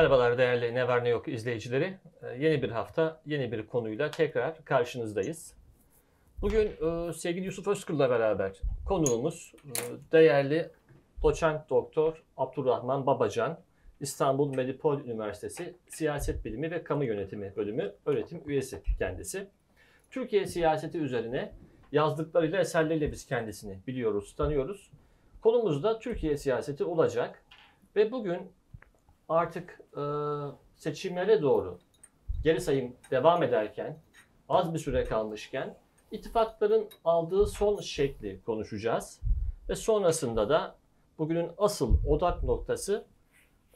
Merhabalar değerli Ne Var Ne Yok izleyicileri. Ee, Yeni bir hafta, yeni bir konuyla tekrar karşınızdayız. Bugün e, sevgili Yusuf Özkır'la beraber konuğumuz e, değerli doçent doktor Abdurrahman Babacan, İstanbul Medipol Üniversitesi Siyaset Bilimi ve Kamu Yönetimi bölümü öğretim üyesi kendisi. Türkiye siyaseti üzerine yazdıklarıyla eserleriyle biz kendisini biliyoruz, tanıyoruz. Konumuz da Türkiye siyaseti olacak ve bugün artık e, seçimlere doğru geri sayım devam ederken, az bir süre kalmışken ittifakların aldığı son şekli konuşacağız. Ve sonrasında da bugünün asıl odak noktası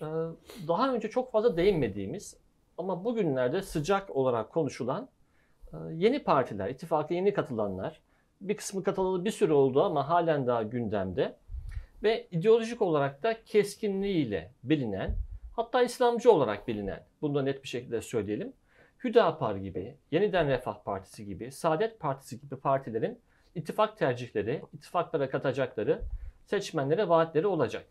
e, daha önce çok fazla değinmediğimiz ama bugünlerde sıcak olarak konuşulan e, yeni partiler, ittifaka yeni katılanlar, bir kısmı katılalı bir süre oldu ama halen daha gündemde ve ideolojik olarak da keskinliğiyle bilinen hatta İslamcı olarak bilinen, bunu da net bir şekilde söyleyelim. Hüdapar gibi, Yeniden Refah Partisi gibi, Saadet Partisi gibi partilerin ittifak tercihleri, ittifaklara katacakları seçmenlere vaatleri olacak.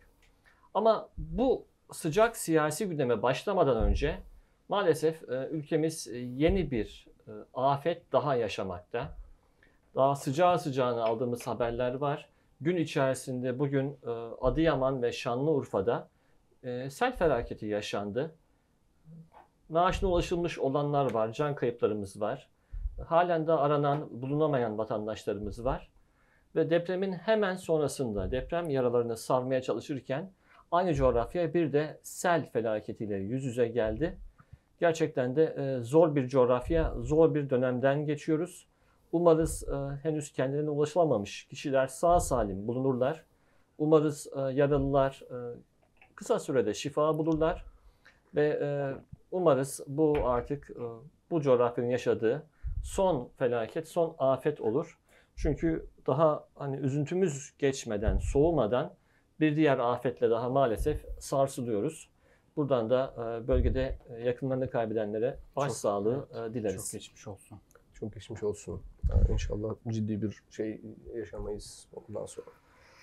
Ama bu sıcak siyasi gündeme başlamadan önce maalesef e, ülkemiz e, yeni bir e, afet daha yaşamakta. Daha sıcağı sıcağına aldığımız haberler var. Gün içerisinde bugün Adıyaman ve Şanlıurfa'da sel felaketi yaşandı. Maaşına ulaşılmış olanlar var, can kayıplarımız var. Halen de aranan, bulunamayan vatandaşlarımız var. Ve depremin hemen sonrasında deprem yaralarını sarmaya çalışırken aynı coğrafya bir de sel felaketiyle yüz yüze geldi. Gerçekten de zor bir coğrafya, zor bir dönemden geçiyoruz. Umarız henüz kendilerine ulaşılamamış kişiler sağ salim bulunurlar. Umarız yaralılar kısa sürede şifa bulurlar ve e, umarız bu artık e, bu coğrafyanın yaşadığı son felaket, son afet olur. Çünkü daha hani üzüntümüz geçmeden, soğumadan bir diğer afetle daha maalesef sarsılıyoruz. Buradan da e, bölgede yakınlarını kaybedenlere başsağlığı evet, dileriz. Çok geçmiş olsun. Çok geçmiş olsun. Yani inşallah ciddi bir şey yaşamayız ondan sonra.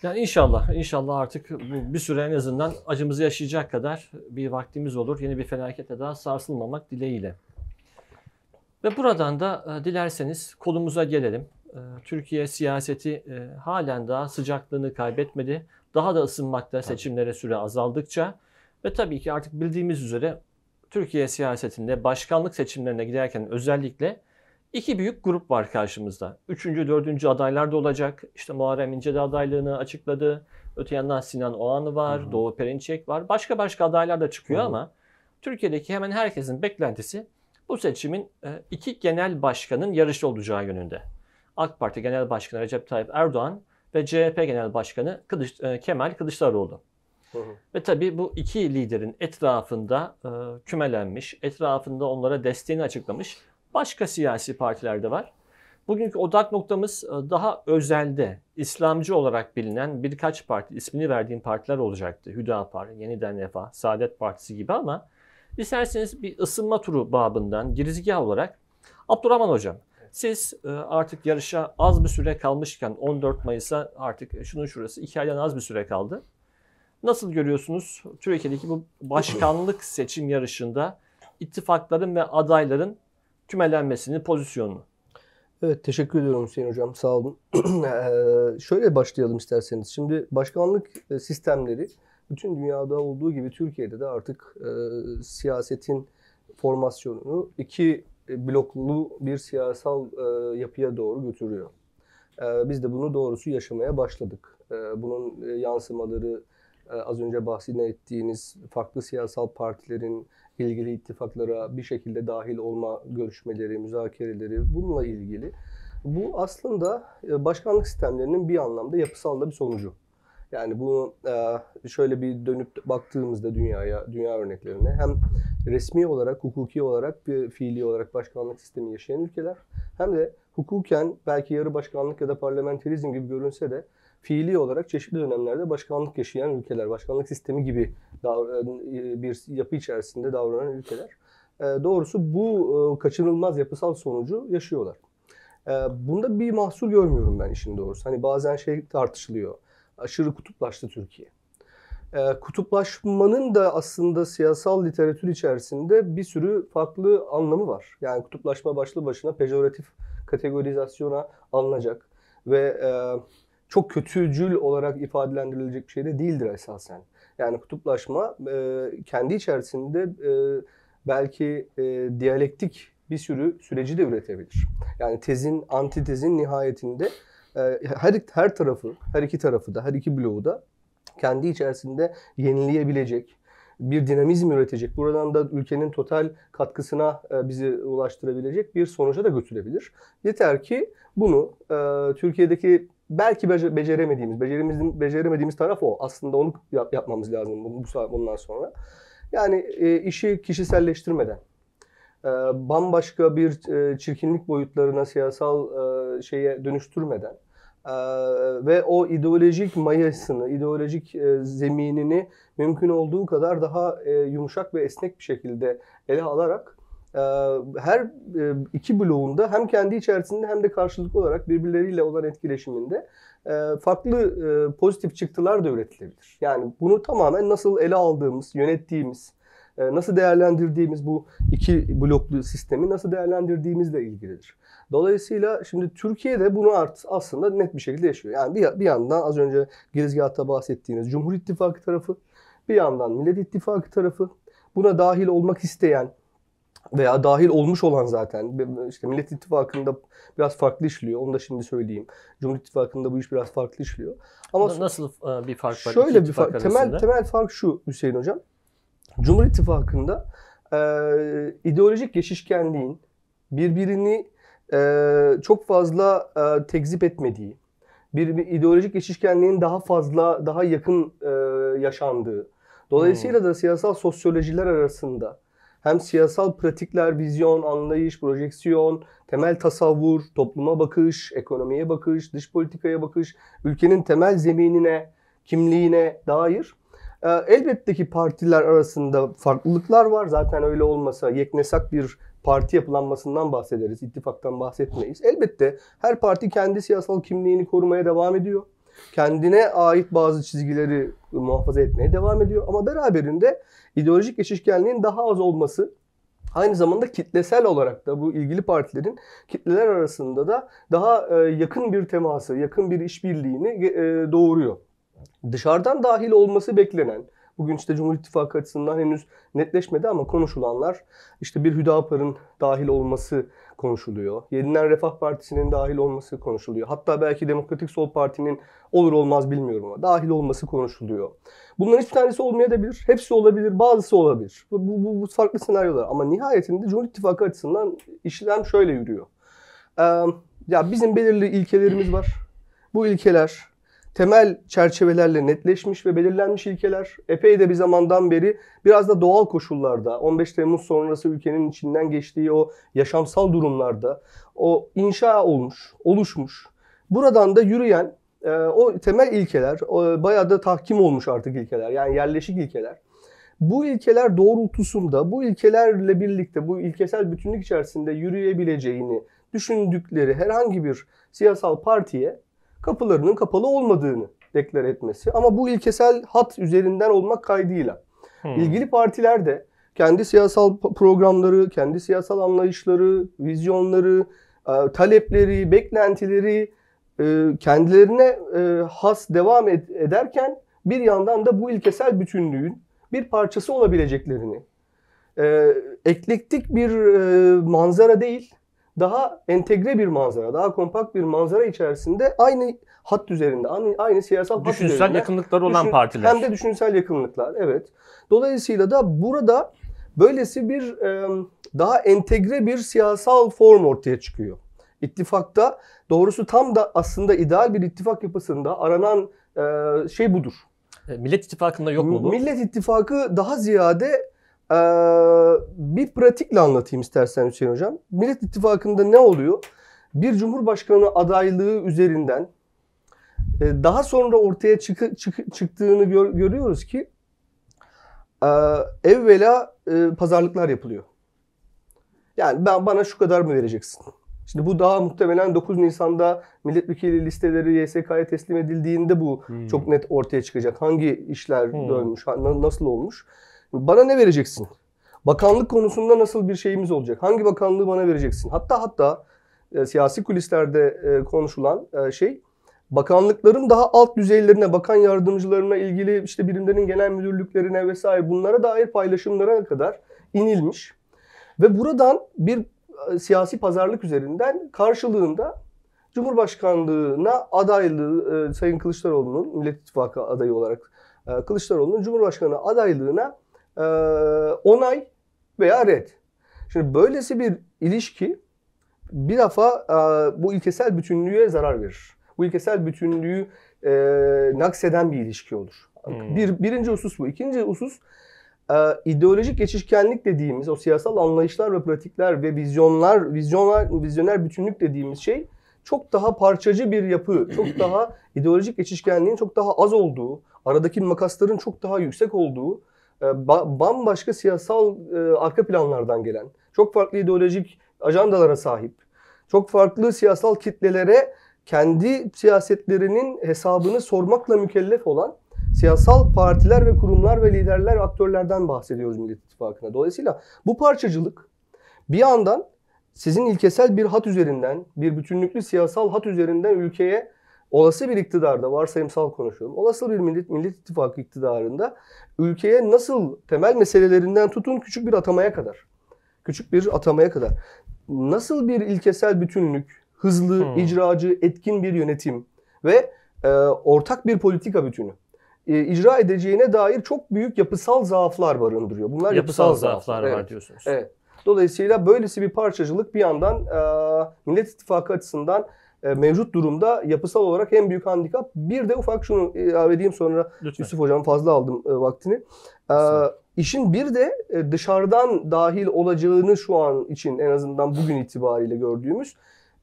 Yani inşallah, inşallah artık bu bir süre en azından acımızı yaşayacak kadar bir vaktimiz olur. Yeni bir felakete daha sarsılmamak dileğiyle. Ve buradan da e, dilerseniz kolumuza gelelim. E, Türkiye siyaseti e, halen daha sıcaklığını kaybetmedi. Daha da ısınmakta seçimlere süre azaldıkça. Ve tabii ki artık bildiğimiz üzere Türkiye siyasetinde başkanlık seçimlerine giderken özellikle İki büyük grup var karşımızda. Üçüncü, dördüncü adaylar da olacak. İşte Muharrem İnce de adaylığını açıkladı. Öte yandan Sinan Oğan'ı var, Hı-hı. Doğu Perinçek var. Başka başka adaylar da çıkıyor Hı-hı. ama Türkiye'deki hemen herkesin beklentisi bu seçimin e, iki genel başkanın yarışta olacağı yönünde. AK Parti Genel Başkanı Recep Tayyip Erdoğan ve CHP Genel Başkanı Kılıç, e, Kemal Kılıçdaroğlu. Hı hı. Ve tabii bu iki liderin etrafında e, kümelenmiş, etrafında onlara desteğini açıklamış başka siyasi partiler de var. Bugünkü odak noktamız e, daha özelde, İslamcı olarak bilinen birkaç parti, ismini verdiğim partiler olacaktı. Hüdapar, Yeniden Refah, Saadet Partisi gibi ama isterseniz bir ısınma turu babından girizgah olarak Abdurrahman Hocam, siz e, artık yarışa az bir süre kalmışken 14 Mayıs'a artık şunun şurası 2 aydan az bir süre kaldı. Nasıl görüyorsunuz Türkiye'deki bu başkanlık seçim yarışında ittifakların ve adayların kümelenmesini, pozisyonunu. Evet teşekkür ediyorum Hüseyin Hocam sağ olun. ee, şöyle başlayalım isterseniz. Şimdi başkanlık e, sistemleri bütün dünyada olduğu gibi Türkiye'de de artık e, siyasetin formasyonunu iki e, bloklu bir siyasal e, yapıya doğru götürüyor. E, biz de bunu doğrusu yaşamaya başladık. E, bunun e, yansımaları e, az önce bahsettiğiniz farklı siyasal partilerin ilgili ittifaklara bir şekilde dahil olma görüşmeleri, müzakereleri bununla ilgili. Bu aslında e, başkanlık sistemlerinin bir anlamda yapısal da bir sonucu. Yani bunu e, şöyle bir dönüp baktığımızda dünyaya, dünya örneklerine hem resmi olarak, hukuki olarak, bir fiili olarak başkanlık sistemi yaşayan ülkeler hem de hukuken belki yarı başkanlık ya da parlamenterizm gibi görünse de fiili olarak çeşitli dönemlerde başkanlık yaşayan ülkeler, başkanlık sistemi gibi e, bir yapı içerisinde davranan ülkeler. E, doğrusu bu e, kaçınılmaz yapısal sonucu yaşıyorlar. Bunda bir mahsur görmüyorum ben işin doğrusu. Hani bazen şey tartışılıyor. Aşırı kutuplaştı Türkiye. Kutuplaşmanın da aslında siyasal literatür içerisinde bir sürü farklı anlamı var. Yani kutuplaşma başlı başına pejoratif kategorizasyona alınacak ve çok kötücül olarak ifadelendirilecek bir şey de değildir esasen. Yani kutuplaşma e, kendi içerisinde e, belki e, diyalektik bir sürü süreci de üretebilir. Yani tezin, antitezin nihayetinde e, her her tarafı, her iki tarafı da, her iki bloğu da kendi içerisinde yenileyebilecek, bir dinamizm üretecek, buradan da ülkenin total katkısına e, bizi ulaştırabilecek bir sonuca da götürebilir. Yeter ki bunu e, Türkiye'deki belki bece- beceremediğimiz, beceremediğimiz, beceremediğimiz taraf o. Aslında onu yap- yapmamız lazım bu, bu bundan sonra. Yani e, işi kişiselleştirmeden, e, bambaşka bir e, çirkinlik boyutlarına siyasal e, şeye dönüştürmeden e, ve o ideolojik mayasını, ideolojik e, zeminini mümkün olduğu kadar daha e, yumuşak ve esnek bir şekilde ele alarak her e, iki bloğunda hem kendi içerisinde hem de karşılıklı olarak birbirleriyle olan etkileşiminde e, farklı e, pozitif çıktılar da üretilebilir. Yani bunu tamamen nasıl ele aldığımız, yönettiğimiz, nasıl değerlendirdiğimiz bu iki bloklu sistemi nasıl değerlendirdiğimizle ilgilidir. Dolayısıyla şimdi Türkiye'de bunu art, aslında net bir şekilde yaşıyor. Yani bir, bir yandan az önce girizgahta bahsettiğiniz Cumhur İttifakı tarafı, bir yandan Millet İttifakı tarafı, buna dahil olmak isteyen veya dahil olmuş olan zaten işte Millet İttifakı'nda biraz farklı işliyor. Onu da şimdi söyleyeyim. Cumhur İttifakı'nda bu iş biraz farklı işliyor. Ama nasıl e, bir fark var? Şöyle bir fark. Temel temel fark şu Hüseyin hocam. Cumhur İttifakı'nda e, ideolojik geçişkenliğin birbirini e, çok fazla e, tekzip etmediği, bir, bir ideolojik geçişkenliğin daha fazla, daha yakın e, yaşandığı, dolayısıyla hmm. da siyasal sosyolojiler arasında hem siyasal pratikler, vizyon, anlayış, projeksiyon, temel tasavvur, topluma bakış, ekonomiye bakış, dış politikaya bakış, ülkenin temel zeminine, kimliğine dair e, elbette ki partiler arasında farklılıklar var. Zaten öyle olmasa yeknesak bir parti yapılanmasından bahsederiz, ittifaktan bahsetmeyiz. Elbette her parti kendi siyasal kimliğini korumaya devam ediyor. Kendine ait bazı çizgileri muhafaza etmeye devam ediyor. Ama beraberinde ideolojik eşitkenliğin daha az olması aynı zamanda kitlesel olarak da bu ilgili partilerin kitleler arasında da daha e, yakın bir teması, yakın bir işbirliğini e, doğuruyor. Dışarıdan dahil olması beklenen, Bugün işte Cumhur İttifakı açısından henüz netleşmedi ama konuşulanlar işte bir Hüdapar'ın dahil olması konuşuluyor. Yeniden Refah Partisi'nin dahil olması konuşuluyor. Hatta belki Demokratik Sol Parti'nin olur olmaz bilmiyorum ama dahil olması konuşuluyor. Bunların hiçbir tanesi olmayabilir. Hepsi olabilir. Bazısı olabilir. Bu, bu, bu, farklı senaryolar. Ama nihayetinde Cumhur İttifakı açısından işlem şöyle yürüyor. Ee, ya bizim belirli ilkelerimiz var. Bu ilkeler temel çerçevelerle netleşmiş ve belirlenmiş ilkeler. Epey de bir zamandan beri biraz da doğal koşullarda 15 Temmuz sonrası ülkenin içinden geçtiği o yaşamsal durumlarda o inşa olmuş, oluşmuş. Buradan da yürüyen e, o temel ilkeler o, bayağı da tahkim olmuş artık ilkeler yani yerleşik ilkeler. Bu ilkeler doğrultusunda bu ilkelerle birlikte bu ilkesel bütünlük içerisinde yürüyebileceğini düşündükleri herhangi bir siyasal partiye kapılarının kapalı olmadığını deklar etmesi. Ama bu ilkesel hat üzerinden olmak kaydıyla. Hmm. İlgili partiler de kendi siyasal programları, kendi siyasal anlayışları, vizyonları, e, talepleri, beklentileri e, kendilerine e, has devam ederken bir yandan da bu ilkesel bütünlüğün bir parçası olabileceklerini eklektik bir manzara değil, daha entegre bir manzara, daha kompakt bir manzara içerisinde aynı hat üzerinde, aynı, aynı siyasal düşünsel hat üzerinde. yakınlıklar olan düşün, partiler. Hem de düşünsel yakınlıklar, evet. Dolayısıyla da burada böylesi bir daha entegre bir siyasal form ortaya çıkıyor. İttifakta doğrusu tam da aslında ideal bir ittifak yapısında aranan şey budur. E, Millet İttifakı'nda yok mu bu? Millet İttifakı daha ziyade bir pratikle anlatayım istersen Hüseyin Hocam. Millet İttifakı'nda ne oluyor? Bir Cumhurbaşkanı adaylığı üzerinden e, daha sonra ortaya çık, çık, çıktığını gör, görüyoruz ki e, evvela e, pazarlıklar yapılıyor. Yani ben bana şu kadar mı vereceksin? Şimdi bu daha muhtemelen 9 Nisan'da milletvekili listeleri YSK'ya teslim edildiğinde bu Hmm. çok net ortaya çıkacak. Hangi işler Hmm. dönmüş, nasıl olmuş. Bana ne vereceksin? Bakanlık konusunda nasıl bir şeyimiz olacak? Hangi bakanlığı bana vereceksin? Hatta hatta e, siyasi kulislerde e, konuşulan e, şey bakanlıkların daha alt düzeylerine, bakan yardımcılarına ilgili işte birimlerin genel müdürlüklerine vesaire bunlara dair paylaşımlara kadar inilmiş. Ve buradan bir e, siyasi pazarlık üzerinden karşılığında Cumhurbaşkanlığına adaylığı e, Sayın Kılıçdaroğlu'nun Millet İttifakı adayı olarak e, Kılıçdaroğlu'nun Cumhurbaşkanı adaylığına e, onay veya red. Şimdi böylesi bir ilişki bir defa e, bu ilkesel bütünlüğe zarar verir. Bu ilkesel bütünlüğü e, nakseden bir ilişki olur. Hmm. Bir, birinci husus bu. İkinci husus e, ideolojik geçişkenlik dediğimiz o siyasal anlayışlar ve pratikler ve vizyonlar, vizyonlar, vizyoner bütünlük dediğimiz şey çok daha parçacı bir yapı, çok daha ideolojik geçişkenliğin çok daha az olduğu, aradaki makasların çok daha yüksek olduğu, bambaşka siyasal e, arka planlardan gelen, çok farklı ideolojik ajandalara sahip, çok farklı siyasal kitlelere kendi siyasetlerinin hesabını sormakla mükellef olan siyasal partiler ve kurumlar ve liderler, aktörlerden bahsediyoruz Millet İttifakı'na. Dolayısıyla bu parçacılık bir yandan sizin ilkesel bir hat üzerinden, bir bütünlüklü siyasal hat üzerinden ülkeye olası bir iktidarda, varsayımsal konuşuyorum, olası bir Millet, Millet İttifakı iktidarında ülkeye nasıl temel meselelerinden tutun küçük bir atamaya kadar, küçük bir atamaya kadar nasıl bir ilkesel bütünlük, hızlı, Hmm. icracı, etkin bir yönetim ve e, ortak bir politika bütünü e, icra edeceğine dair çok büyük yapısal zaaflar barındırıyor. Bunlar Yapısal zaaflar var Evet. diyorsunuz. Evet. Dolayısıyla böylesi bir parçacılık bir yandan e, Millet İttifakı açısından mevcut durumda yapısal olarak en büyük handikap. Bir de ufak şunu ilave edeyim sonra Lütfen. Yusuf Hocam fazla aldım e, vaktini. E, Estağfurullah. işin bir de e, dışarıdan dahil olacağını şu an için en azından bugün itibariyle gördüğümüz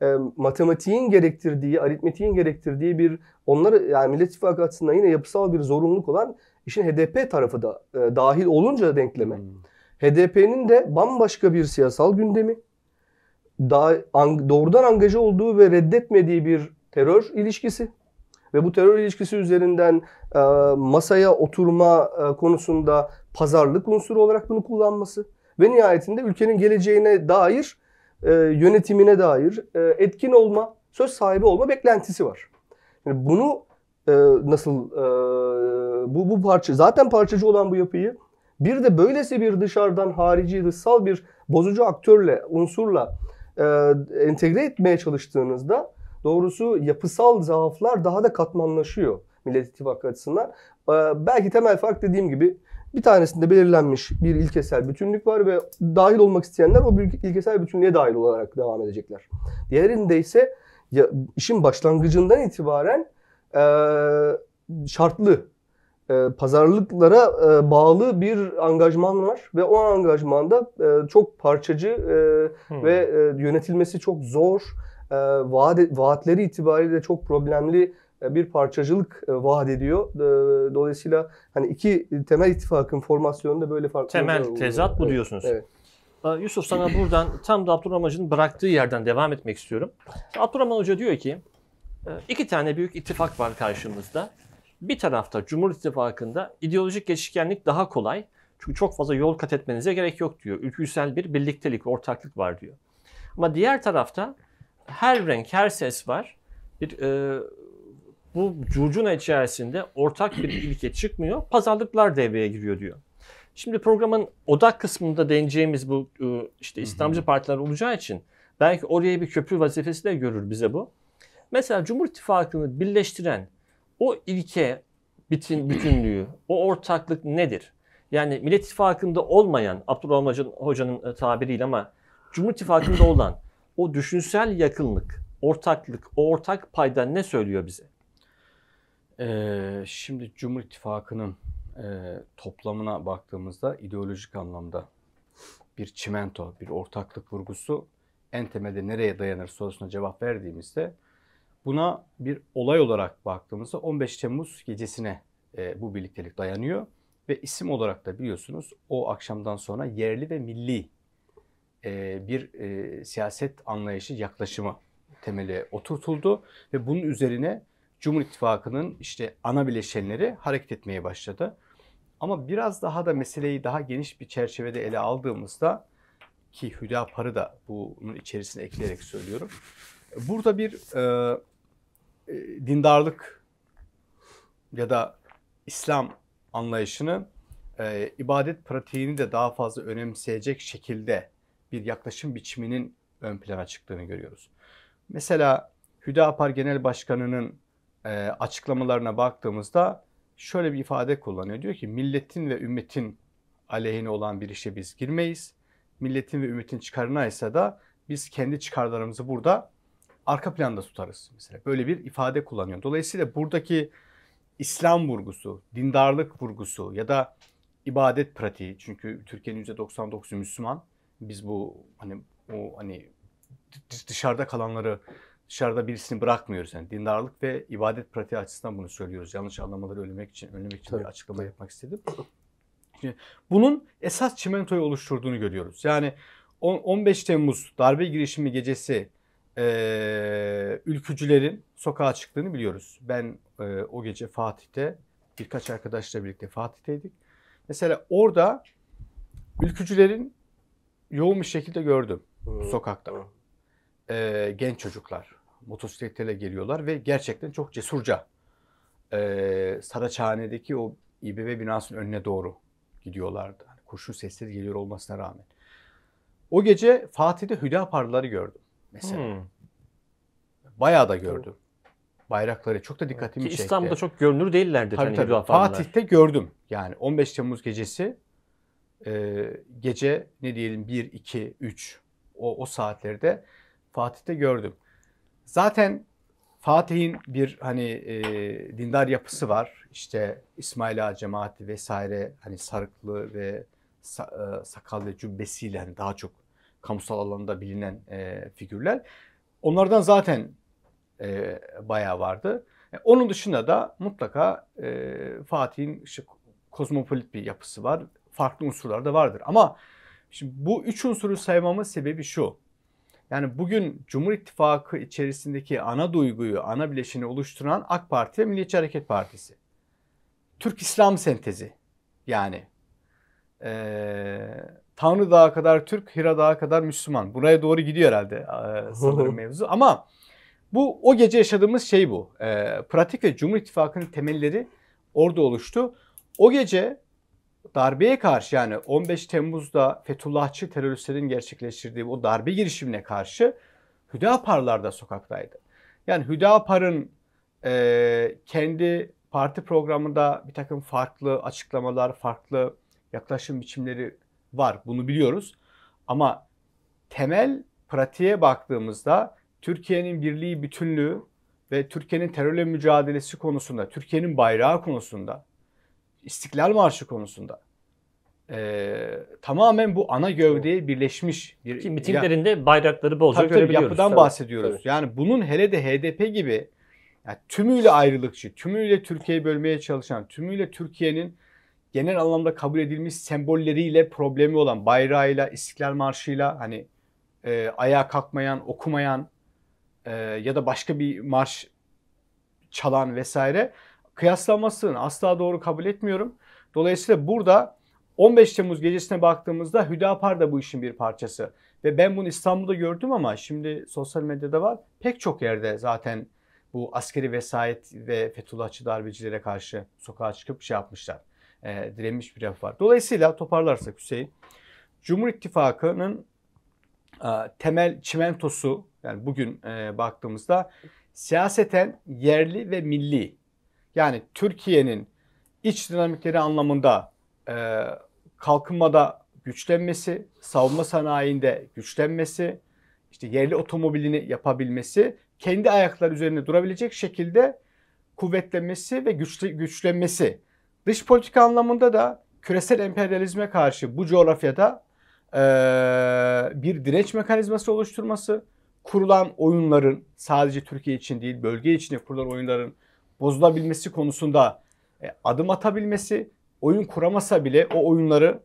e, matematiğin gerektirdiği, aritmetiğin gerektirdiği bir onları yani Millet İttifakı açısından yine yapısal bir zorunluluk olan işin HDP tarafı da e, dahil olunca denkleme. Hmm. HDP'nin de bambaşka bir siyasal gündemi, daha an- doğrudan angaja olduğu ve reddetmediği bir terör ilişkisi ve bu terör ilişkisi üzerinden e, masaya oturma e, konusunda pazarlık unsuru olarak bunu kullanması ve nihayetinde ülkenin geleceğine dair e, yönetimine dair e, etkin olma, söz sahibi olma beklentisi var. Yani bunu e, nasıl e, bu bu parça zaten parçacı olan bu yapıyı bir de böylesi bir dışarıdan harici dışsal bir bozucu aktörle, unsurla e, entegre etmeye çalıştığınızda doğrusu yapısal zaaflar daha da katmanlaşıyor Millet İttifakı açısından. E, belki temel fark dediğim gibi bir tanesinde belirlenmiş bir ilkesel bütünlük var ve dahil olmak isteyenler o ilkesel bütünlüğe dahil olarak devam edecekler. Diğerinde ise ya, işin başlangıcından itibaren e, şartlı e, pazarlıklara e, bağlı bir angajman var ve o angajmanda e, çok parçacı e, Hmm. ve e, yönetilmesi çok zor, e, vaat, vaatleri itibariyle çok problemli e, bir parçacılık e, vaat ediyor. E, dolayısıyla hani iki temel ittifakın formasyonunda böyle farklı Temel tezat bu diyorsunuz. Evet. Yusuf sana buradan tam da Abdurrahman Hoca'nın bıraktığı yerden devam etmek istiyorum. Abdurrahman Hoca diyor ki iki tane büyük ittifak var karşımızda. Bir tarafta Cumhur İttifakı'nda ideolojik geçişkenlik daha kolay. Çünkü çok fazla yol kat etmenize gerek yok diyor. Ülküsel bir birliktelik, ortaklık var diyor. Ama diğer tarafta her renk, her ses var. Bir e, bu curcuna içerisinde ortak bir ilke çıkmıyor. Pazarlıklar devreye giriyor diyor. Şimdi programın odak kısmında değineceğimiz bu e, işte İslamcı partiler olacağı için belki oraya bir köprü vazifesi de görür bize bu. Mesela Cumhur İttifakı'nı birleştiren o ilke bütün, bütünlüğü, o ortaklık nedir? Yani Millet İttifakı'nda olmayan, Abdurrahman Hoca'nın, e, tabiriyle ama Cumhur İttifakı'nda olan o düşünsel yakınlık, ortaklık, o ortak payda ne söylüyor bize? Ee, şimdi Cumhur İttifakı'nın e, toplamına baktığımızda ideolojik anlamda bir çimento, bir ortaklık vurgusu en temelde nereye dayanır sorusuna cevap verdiğimizde buna bir olay olarak baktığımızda 15 Temmuz gecesine e, bu birliktelik dayanıyor ve isim olarak da biliyorsunuz o akşamdan sonra yerli ve milli e, bir e, siyaset anlayışı, yaklaşımı temeli oturtuldu ve bunun üzerine Cumhur İttifakı'nın işte ana bileşenleri hareket etmeye başladı. Ama biraz daha da meseleyi daha geniş bir çerçevede ele aldığımızda ki Hüdapar'ı da bunun içerisine ekleyerek söylüyorum. Burada bir e, e, dindarlık ya da İslam anlayışını e, ibadet pratiğini de daha fazla önemseyecek şekilde bir yaklaşım biçiminin ön plana çıktığını görüyoruz. Mesela Hüdapar Genel Başkanı'nın e, açıklamalarına baktığımızda şöyle bir ifade kullanıyor. Diyor ki milletin ve ümmetin aleyhine olan bir işe biz girmeyiz. Milletin ve ümmetin çıkarına ise da biz kendi çıkarlarımızı burada arka planda tutarız mesela. Böyle bir ifade kullanıyor. Dolayısıyla buradaki İslam vurgusu, dindarlık vurgusu ya da ibadet pratiği çünkü Türkiye'nin %99'u Müslüman. Biz bu hani o hani dışarıda kalanları dışarıda birisini bırakmıyoruz. Yani dindarlık ve ibadet pratiği açısından bunu söylüyoruz. Yanlış anlamaları önlemek için, önlemek için Tabii. bir açıklama yapmak istedim. Şimdi bunun esas çimentoyu oluşturduğunu görüyoruz. Yani 15 Temmuz darbe girişimi gecesi e, ülkücülerin sokağa çıktığını biliyoruz. Ben e, o gece Fatih'te birkaç arkadaşla birlikte Fatih'teydik. Mesela orada ülkücülerin yoğun bir şekilde gördüm Hmm. sokakta. E, genç çocuklar motosikletlerle geliyorlar ve gerçekten çok cesurca e, Saraçhane'deki o İBB binasının önüne doğru gidiyorlardı. Hani kurşun sesleri geliyor olmasına rağmen. O gece Fatih'te Hüdaparlıları gördüm mesela. Hmm. Bayağı da gördüm. Bayrakları çok da dikkatimi Ki çekti. İstanbul'da çok görünür değillerdir. Tabii hani tabii. Fatih'te gördüm. Yani 15 Temmuz gecesi e, gece ne diyelim 1, 2, 3 o, o saatlerde Fatih'te gördüm. Zaten Fatih'in bir hani e, dindar yapısı var. İşte İsmaila cemaati vesaire hani sarıklı ve sa- e, sakal ve cübbesiyle hani daha çok kamusal alanda bilinen e, figürler. Onlardan zaten e, bayağı vardı. E, Onun dışında da mutlaka e, Fatih'in işte kozmopolit bir yapısı var. Farklı unsurlar da vardır. Ama şimdi bu üç unsuru saymamın sebebi şu. Yani bugün Cumhur İttifakı içerisindeki ana duyguyu, ana bileşini oluşturan AK Parti ve Milliyetçi Hareket Partisi. Türk İslam sentezi. Yani e, Tanrı Dağı kadar Türk, Hira Dağı kadar Müslüman. Buraya doğru gidiyor herhalde e, sanırım mevzu. Ama bu o gece yaşadığımız şey bu. E, pratik ve Cumhur İttifakı'nın temelleri orada oluştu. O gece darbeye karşı yani 15 Temmuz'da Fethullahçı teröristlerin gerçekleştirdiği o darbe girişimine karşı Hüdaparlar da sokaktaydı. Yani Hüdapar'ın e, kendi parti programında bir takım farklı açıklamalar, farklı yaklaşım biçimleri var. Bunu biliyoruz. Ama temel pratiğe baktığımızda Türkiye'nin birliği, bütünlüğü ve Türkiye'nin terörle mücadelesi konusunda, Türkiye'nin bayrağı konusunda, İstiklal Marşı konusunda e, tamamen bu ana gövdeye birleşmiş bir Ki mitinglerinde bayrakları bolca Tabii tabii görebiliyoruz. yapıdan Tabii, bahsediyoruz. tabii. Yani bunun hele de HDP gibi yani tümüyle ayrılıkçı, tümüyle Türkiye'yi bölmeye çalışan, tümüyle Türkiye'nin genel anlamda kabul edilmiş sembolleriyle problemi olan bayrağıyla, İstiklal Marşı'yla hani e, ayağa kalkmayan, okumayan e, ya da başka bir marş çalan vesaire kıyaslanmasını asla doğru kabul etmiyorum. Dolayısıyla burada 15 Temmuz gecesine baktığımızda Hüdapar da bu işin bir parçası. Ve ben bunu İstanbul'da gördüm ama şimdi sosyal medyada var. Pek çok yerde zaten bu askeri vesayet ve Fethullahçı darbecilere karşı sokağa çıkıp şey yapmışlar. E, direnmiş bir laf var. Dolayısıyla toparlarsak Hüseyin, Cumhur İttifakı'nın e, temel çimentosu yani bugün e, baktığımızda siyaseten yerli ve milli. Yani Türkiye'nin iç dinamikleri anlamında e, kalkınmada güçlenmesi, savunma sanayinde güçlenmesi, işte yerli otomobilini yapabilmesi, kendi ayakları üzerinde durabilecek şekilde kuvvetlenmesi ve güçlenmesi. Dış politika anlamında da küresel emperyalizme karşı bu coğrafyada e, bir direnç mekanizması oluşturması, kurulan oyunların sadece Türkiye için değil bölge içinde kurulan oyunların bozulabilmesi konusunda e, adım atabilmesi, oyun kuramasa bile o oyunları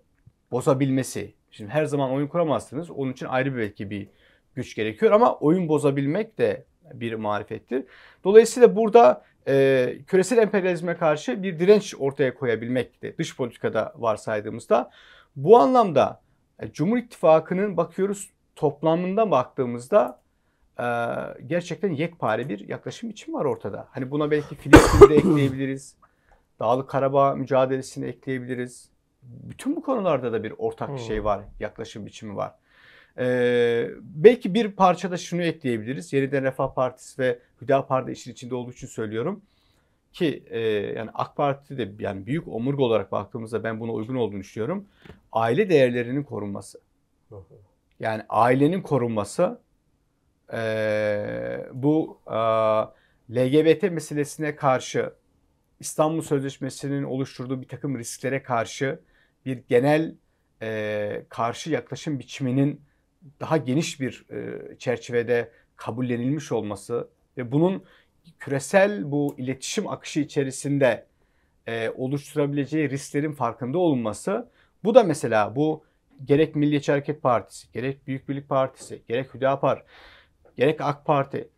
bozabilmesi. Şimdi her zaman oyun kuramazsınız. Onun için ayrı bir belki bir güç gerekiyor ama oyun bozabilmek de bir marifettir. Dolayısıyla burada e, küresel emperyalizme karşı bir direnç ortaya koyabilmek de dış politikada varsaydığımızda bu anlamda e, Cumhur İttifakı'nın bakıyoruz toplamında baktığımızda e, gerçekten yekpare bir yaklaşım biçimi var ortada. Hani buna belki Filistin'i de ekleyebiliriz. Dağlık Karabağ mücadelesini ekleyebiliriz. Bütün bu konularda da bir ortak Hmm. şey var, yaklaşım biçimi var. Ee, belki bir parçada şunu ekleyebiliriz. Yeniden Refah Partisi ve Hüdapar da işin içinde olduğu için söylüyorum. Ki e, yani AK Parti de yani büyük omurga olarak baktığımızda ben buna uygun olduğunu düşünüyorum. Aile değerlerinin korunması. Yani ailenin korunması e, bu e, LGBT meselesine karşı İstanbul Sözleşmesi'nin oluşturduğu bir takım risklere karşı bir genel e, karşı yaklaşım biçiminin daha geniş bir e, çerçevede kabullenilmiş olması ve bunun küresel bu iletişim akışı içerisinde e, oluşturabileceği risklerin farkında olunması bu da mesela bu gerek Milliyetçi Hareket Partisi, gerek Büyük Birlik Partisi, gerek Hüdapar, gerek AK Parti,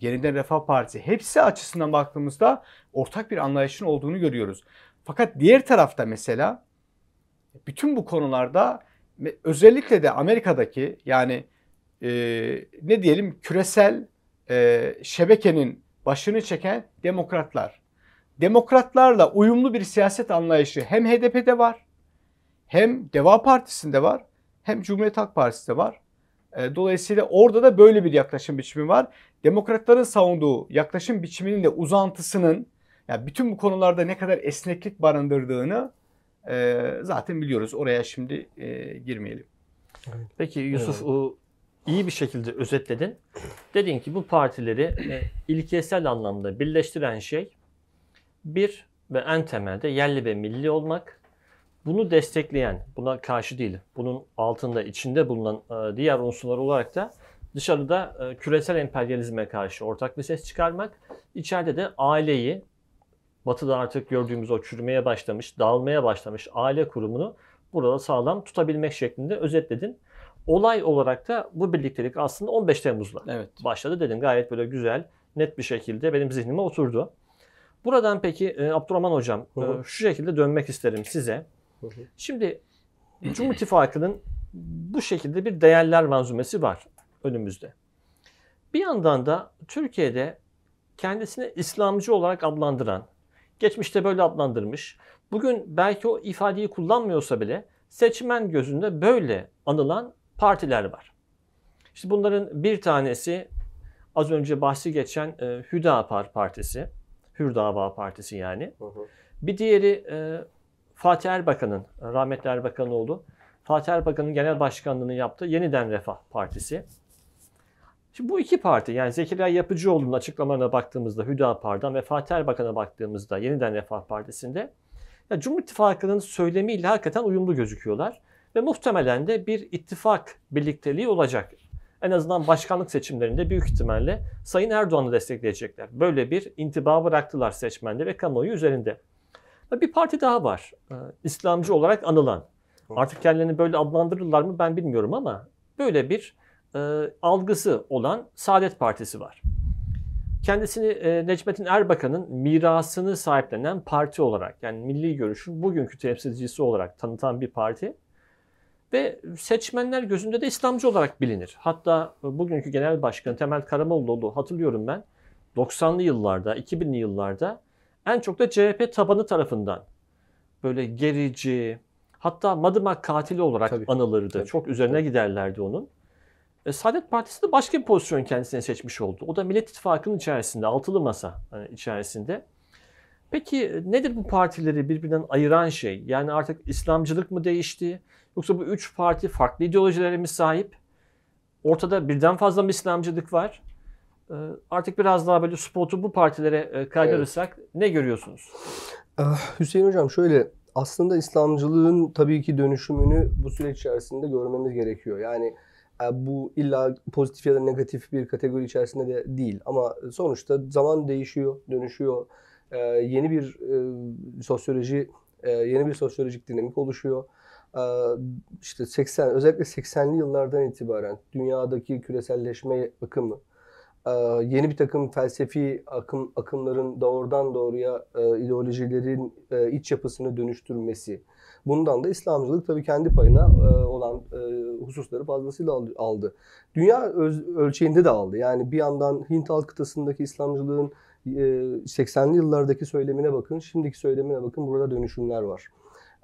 Yeniden Refah Partisi hepsi açısından baktığımızda ortak bir anlayışın olduğunu görüyoruz. Fakat diğer tarafta mesela bütün bu konularda özellikle de Amerika'daki yani e, ne diyelim küresel e, şebekenin başını çeken demokratlar. Demokratlarla uyumlu bir siyaset anlayışı hem HDP'de var, hem Deva Partisi'nde var, hem Cumhuriyet Halk Partisi'nde var. E, dolayısıyla orada da böyle bir yaklaşım biçimi var. Demokratların savunduğu yaklaşım biçiminin de uzantısının yani bütün bu konularda ne kadar esneklik barındırdığını e, zaten biliyoruz. Oraya şimdi e, girmeyelim. Peki Yusuf o iyi bir şekilde özetledin. Dedin ki bu partileri e, ilkesel anlamda birleştiren şey bir ve en temelde yerli ve milli olmak. Bunu destekleyen, buna karşı değil, bunun altında, içinde bulunan e, diğer unsurlar olarak da dışarıda e, küresel emperyalizme karşı ortak bir ses çıkarmak. İçeride de aileyi, batıda artık gördüğümüz o çürümeye başlamış, dağılmaya başlamış aile kurumunu burada sağlam tutabilmek şeklinde özetledin. Olay olarak da bu birliktelik aslında 15 Temmuz'la Evet. başladı dedin. Gayet böyle güzel, net bir şekilde benim zihnime oturdu. Buradan peki e, Abdurrahman Hocam Hı hı. e, şu şekilde dönmek isterim size. Hı hı. Şimdi Cumhur İttifakı'nın bu şekilde bir değerler manzumesi var önümüzde. Bir yandan da Türkiye'de kendisini İslamcı olarak adlandıran, geçmişte böyle adlandırmış, bugün belki o ifadeyi kullanmıyorsa bile seçmen gözünde böyle anılan partiler var. İşte bunların bir tanesi az önce bahsi geçen e, Hüdapar Partisi, Hürdava Partisi yani. Hı hı. Bir diğeri e, Fatih Erbakan'ın, rahmetli Erbakanoğlu, Fatih Erbakan'ın genel başkanlığını yaptığı Yeniden Refah Partisi. Şimdi bu iki parti yani Zekeriya Yapıcıoğlu'nun açıklamalarına baktığımızda Hüdapar'dan ve Fatih Erbakan'a baktığımızda Yeniden Refah Partisi'nde ya Cumhur İttifakı'nın söylemiyle hakikaten uyumlu gözüküyorlar. Ve muhtemelen de bir ittifak birlikteliği olacak. En azından başkanlık seçimlerinde büyük ihtimalle Sayın Erdoğan'ı destekleyecekler. Böyle bir intiba bıraktılar seçmende ve kamuoyu üzerinde. Bir parti daha var. Ee, İslamcı olarak anılan. Artık kendilerini böyle adlandırırlar mı ben bilmiyorum ama böyle bir e, algısı olan Saadet Partisi var. Kendisini e, Necmettin Erbakan'ın mirasını sahiplenen parti olarak yani milli görüşün bugünkü temsilcisi olarak tanıtan bir parti. Ve seçmenler gözünde de İslamcı olarak bilinir. Hatta bugünkü genel başkan Temel Karamollaoğlu hatırlıyorum ben 90'lı yıllarda, 2000'li yıllarda en çok da CHP tabanı tarafından böyle gerici, hatta Madımak katili olarak Tabii, anılırdı. tabii, çok üzerine giderlerdi onun. E, Saadet Partisi de başka bir pozisyon kendisine seçmiş oldu. O da Millet İttifakı'nın içerisinde, altılı masa hani içerisinde. Peki e, nedir bu partileri birbirinden ayıran şey? Yani artık İslamcılık mı değişti? Yoksa bu üç parti farklı ideolojilere mi sahip? Ortada birden fazla mı İslamcılık var? E, Artık biraz daha böyle spotu bu partilere e, kaydırırsak ne görüyorsunuz? Ah, Hüseyin Hocam şöyle aslında İslamcılığın tabii ki dönüşümünü bu süreç içerisinde görmemiz gerekiyor. Yani e, bu illa pozitif ya da negatif bir kategori içerisinde de değil ama sonuçta zaman değişiyor, dönüşüyor. E, Yeni bir e, sosyoloji, e, yeni bir sosyolojik dinamik oluşuyor. e, işte 80 özellikle 80'li yıllardan itibaren dünyadaki küreselleşme akımı e, yeni bir takım felsefi akım akımların doğrudan doğruya e, ideolojilerin e, iç yapısını dönüştürmesi. Bundan da İslamcılık tabii kendi payına e, olan e, hususları fazlasıyla al- aldı. Dünya öz- ölçeğinde de aldı. Yani bir yandan Hint alt kıtasındaki İslamcılığın e, 80'li yıllardaki söylemine bakın, şimdiki söylemine bakın. Burada dönüşümler var.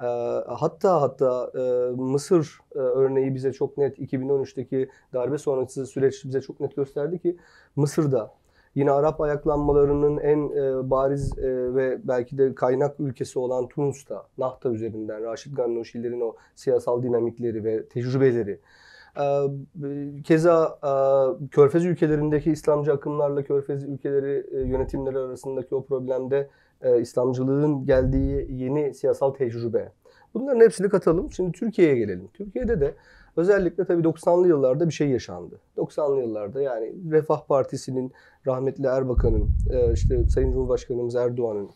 E, Hatta hatta e, Mısır e, örneği bize çok net 2013'teki darbe sonrası süreç bize çok net gösterdi ki Mısır'da yine Arap ayaklanmalarının en e, bariz e, ve belki de kaynak ülkesi olan Tunus'ta Nahta üzerinden Raşid Gannuşilerin o siyasal dinamikleri ve tecrübeleri e, Keza e, Körfez ülkelerindeki İslamcı akımlarla Körfez ülkeleri e, yönetimleri arasındaki o problemde e, İslamcılığın geldiği yeni siyasal tecrübe. Bunların hepsini katalım. Şimdi Türkiye'ye gelelim. Türkiye'de de özellikle tabii 90'lı yıllarda bir şey yaşandı. 90'lı yıllarda yani Refah Partisi'nin rahmetli Erbakan'ın, e, işte Sayın Cumhurbaşkanımız Erdoğan'ın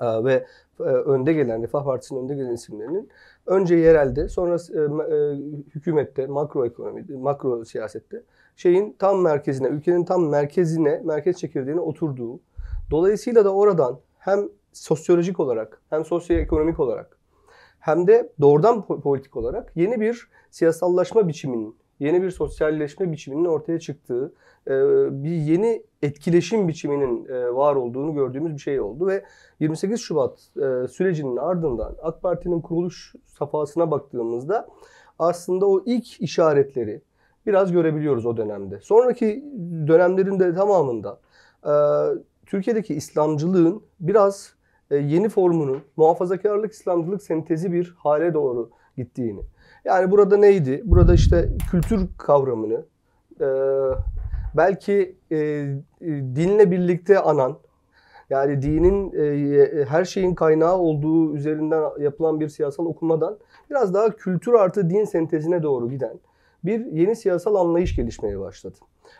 e, ve e, önde gelen Refah Partisi'nin önde gelen isimlerinin önce yerelde sonra hükümette, makro ekonomide, makro siyasette şeyin tam merkezine, ülkenin tam merkezine, merkez çekirdeğine oturduğu. Dolayısıyla da oradan hem sosyolojik olarak hem sosyoekonomik olarak hem de doğrudan po- politik olarak yeni bir siyasallaşma biçiminin, yeni bir sosyalleşme biçiminin ortaya çıktığı, e, bir yeni etkileşim biçiminin e, var olduğunu gördüğümüz bir şey oldu ve 28 Şubat e, sürecinin ardından AK Parti'nin kuruluş safhasına baktığımızda aslında o ilk işaretleri biraz görebiliyoruz o dönemde. Sonraki dönemlerin de tamamında Türkiye'deki İslamcılığın biraz yeni formunun muhafazakarlık İslamcılık sentezi bir hale doğru gittiğini. Yani burada neydi? Burada işte kültür kavramını e, belki e, e, dinle birlikte anan yani dinin e, her şeyin kaynağı olduğu üzerinden yapılan bir siyasal okumadan biraz daha kültür artı din sentezine doğru giden bir yeni siyasal anlayış gelişmeye başladı.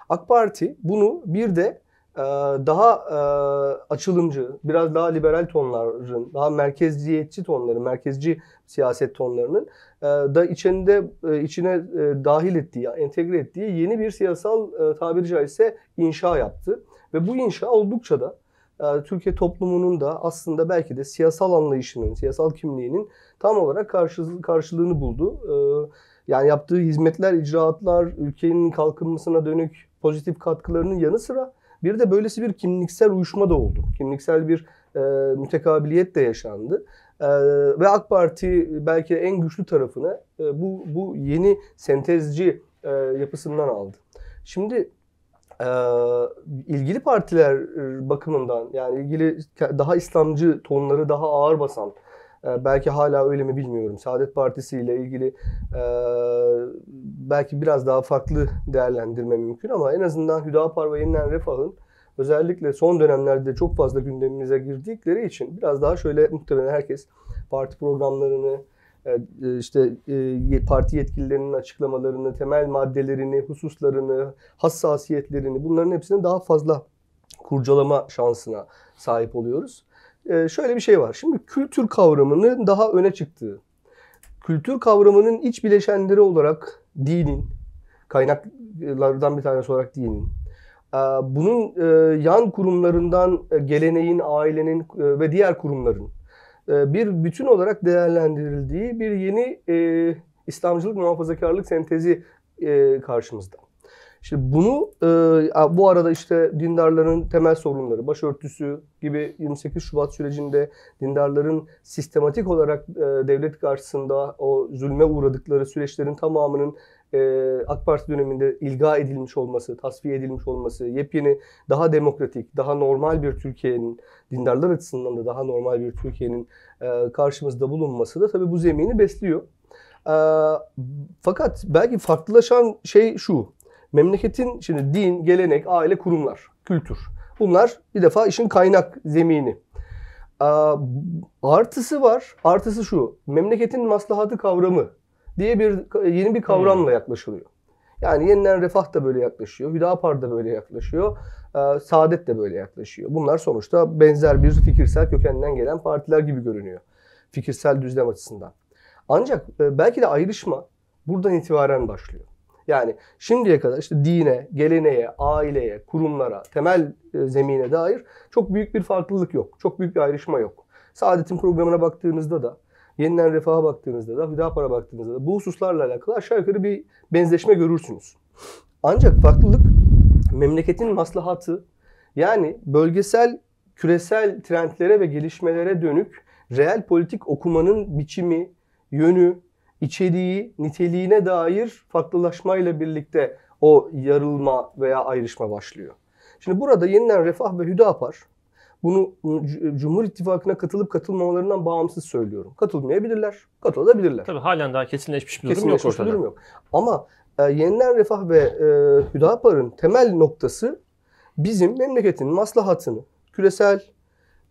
AK Parti bunu bir de e, daha e, açılımcı, biraz daha liberal tonların, daha merkezciyetçi tonların, merkezci siyaset tonlarının e, da içinde e, içine dahil ettiği, entegre ettiği yeni bir siyasal tabiri caizse inşa yaptı. Ve bu inşa oldukça da Türkiye toplumunun da aslında belki de siyasal anlayışının, siyasal kimliğinin tam olarak karşı, karşılığını buldu. Yani yaptığı hizmetler, icraatlar, ülkenin kalkınmasına dönük pozitif katkılarının yanı sıra bir de böylesi bir kimliksel uyuşma da oldu. Kimliksel bir e, mütekabiliyet de yaşandı. E, ve AK Parti belki en güçlü tarafını e, bu, bu yeni sentezci e, yapısından aldı. Şimdi e, ilgili partiler e, bakımından yani ilgili daha İslamcı tonları daha ağır basan e, belki hala öyle mi bilmiyorum. Saadet Partisi ile ilgili e, belki biraz daha farklı değerlendirme mümkün ama en azından Hüdapar ve Yeniden Refah'ın özellikle son dönemlerde çok fazla gündemimize girdikleri için biraz daha şöyle muhtemelen herkes parti programlarını, e, işte e, parti yetkililerinin açıklamalarını, temel maddelerini, hususlarını, hassasiyetlerini bunların hepsini daha fazla kurcalama şansına sahip oluyoruz. E, şöyle bir şey var. Şimdi kültür kavramının daha öne çıktığı, kültür kavramının iç bileşenleri olarak dinin, kaynaklardan bir tanesi olarak dinin, bunun yan kurumlarından geleneğin, ailenin ve diğer kurumların bir bütün olarak değerlendirildiği bir yeni İslamcılık muhafazakarlık sentezi karşımızda. Şimdi bunu bu arada işte dindarların temel sorunları, başörtüsü gibi 28 Şubat sürecinde dindarların sistematik olarak devlet karşısında o zulme uğradıkları süreçlerin tamamının AK Parti döneminde ilga edilmiş olması, tasfiye edilmiş olması, yepyeni, daha demokratik, daha normal bir Türkiye'nin, dindarlar açısından da daha normal bir Türkiye'nin karşımızda bulunması da tabii bu zemini besliyor. Fakat belki farklılaşan şey şu, memleketin şimdi din, gelenek, aile, kurumlar, kültür. Bunlar bir defa işin kaynak zemini. Artısı var, artısı şu, memleketin maslahatı kavramı diye bir yeni bir kavramla yaklaşılıyor. Yani yeniden refah da böyle yaklaşıyor, Hüdapar da böyle yaklaşıyor, Saadet de böyle yaklaşıyor. Bunlar sonuçta benzer bir fikirsel kökenden gelen partiler gibi görünüyor. Fikirsel düzlem açısından. Ancak e, belki de ayrışma buradan itibaren başlıyor. Yani şimdiye kadar işte dine, geleneğe, aileye, kurumlara, temel e, zemine dair çok büyük bir farklılık yok. Çok büyük bir ayrışma yok. Saadet'in programına baktığınızda da, yeniden refaha baktığınızda da, Hüdapar'a baktığınızda da bu hususlarla alakalı aşağı yukarı bir benzeşme görürsünüz. Ancak farklılık memleketin maslahatı yani bölgesel, küresel trendlere ve gelişmelere dönük reel politik okumanın biçimi, yönü, içeriği, niteliğine dair farklılaşmayla birlikte o yarılma veya ayrışma başlıyor. Şimdi burada yeniden Refah ve Hüdapar bunu Cumhur İttifakı'na katılıp katılmamalarından bağımsız söylüyorum. Katılmayabilirler, katılabilirler. Tabii halen daha kesinleşmiş bir durum yok Kesinleşmiş bir ortada. durum yok. Ama e, yeniden Refah ve e, Hüdapar'ın temel noktası bizim memleketin maslahatını, küresel